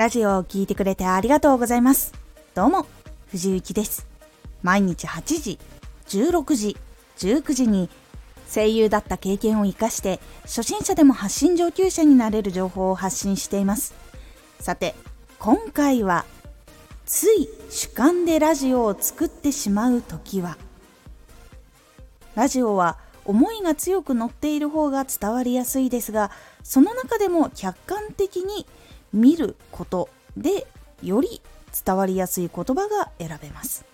ラジオを聴いてくれてありがとうございます。どうも、藤幸です。毎日8時、16時、19時に声優だった経験を活かして初心者でも発信上級者になれる情報を発信しています。さて、今回はつい主観でラジオを作ってしまう時はラジオは思いが強く乗っている方が伝わりやすいですがその中でも客観的に見ることでより伝わりやすい言葉が選べます。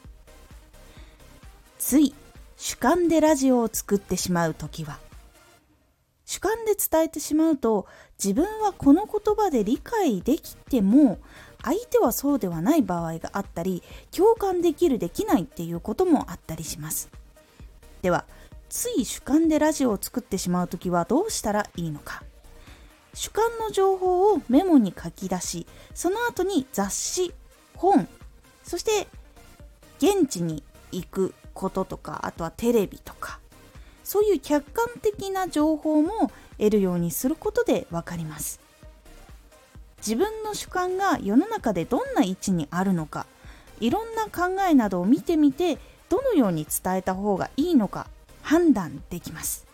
つい主観でラジオを作ってしまう時は主観で伝えてしまうと自分はこの言葉で理解できても相手はそうではない場合があったり共感できるできないっていうこともあったりします。ではつい主観でラジオを作ってしまう時はどうしたらいいのか。主観の情報をメモに書き出しその後に雑誌本そして現地に行くこととかあとはテレビとかそういう客観的な情報も得るようにすることで分かります。自分の主観が世の中でどんな位置にあるのかいろんな考えなどを見てみてどのように伝えた方がいいのか判断できます。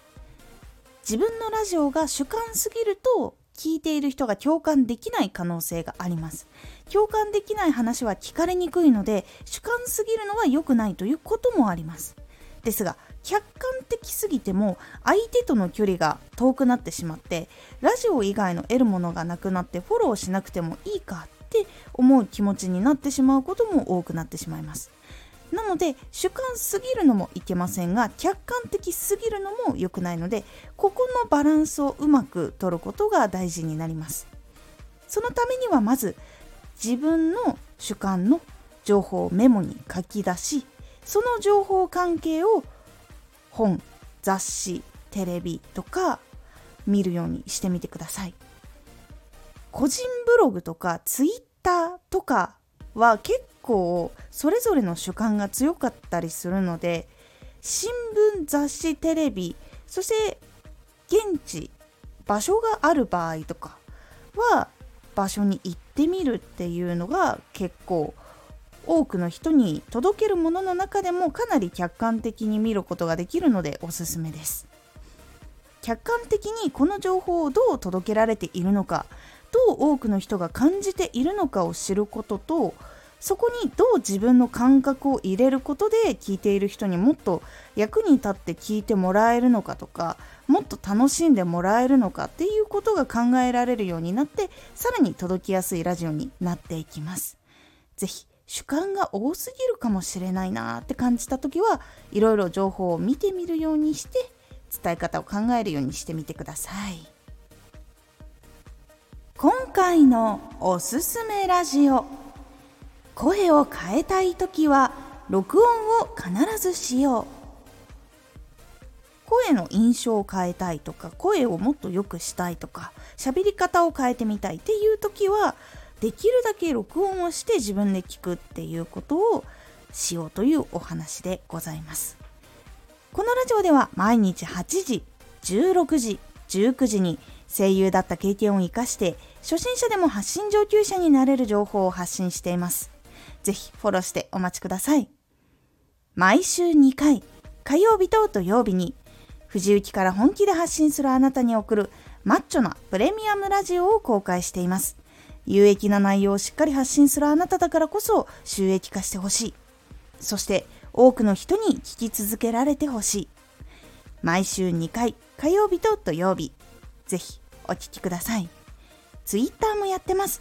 自分のラジオが主観すぎると聞いている人が共感できない可能性があります。共感できない話は聞かれにくいので主観すぎるのは良くないということもあります。ですが客観的すぎても相手との距離が遠くなってしまってラジオ以外の得るものがなくなってフォローしなくてもいいかって思う気持ちになってしまうことも多くなってしまいます。なので主観すぎるのもいけませんが客観的すぎるのも良くないのでここのバランスをうまく取ることが大事になります。そのためにはまず自分の主観の情報をメモに書き出しその情報関係を本雑誌テレビとか見るようにしてみてください。個人ブログとかツイッターとかは結構それぞれの主観が強かったりするので新聞雑誌テレビそして現地場所がある場合とかは場所に行ってみるっていうのが結構多くの人に届けるものの中でもかなり客観的に見ることができるのでおすすめです。客観的にこの情報をどう届けられているのかどう多くの人が感じているのかを知ることとそこにどう自分の感覚を入れることで聞いている人にもっと役に立って聞いてもらえるのかとかもっと楽しんでもらえるのかっていうことが考えられるようになってさらに届きやすいラジオになっていきます。ぜひ主観が多すぎるかもしれないなって感じた時はいろいろ情報を見てみるようにして伝え方を考えるようにしてみてください。今回のおすすめラジオ声を変えたい時は録音を必ずしよう。声の印象を変えたいとか声をもっと良くしたいとか喋り方を変えてみたいっていう時はできるだけ録音をして自分で聞くっていうことをしようというお話でございます。このラジオでは毎日8時16時19時に声優だった経験を生かして初心者でも発信上級者になれる情報を発信しています。ぜひフォローしてお待ちください。毎週2回、火曜日と土曜日に、藤雪から本気で発信するあなたに送るマッチョなプレミアムラジオを公開しています。有益な内容をしっかり発信するあなただからこそ収益化してほしい。そして多くの人に聞き続けられてほしい。毎週2回、火曜日と土曜日。ぜひお聴きください。Twitter もやってます。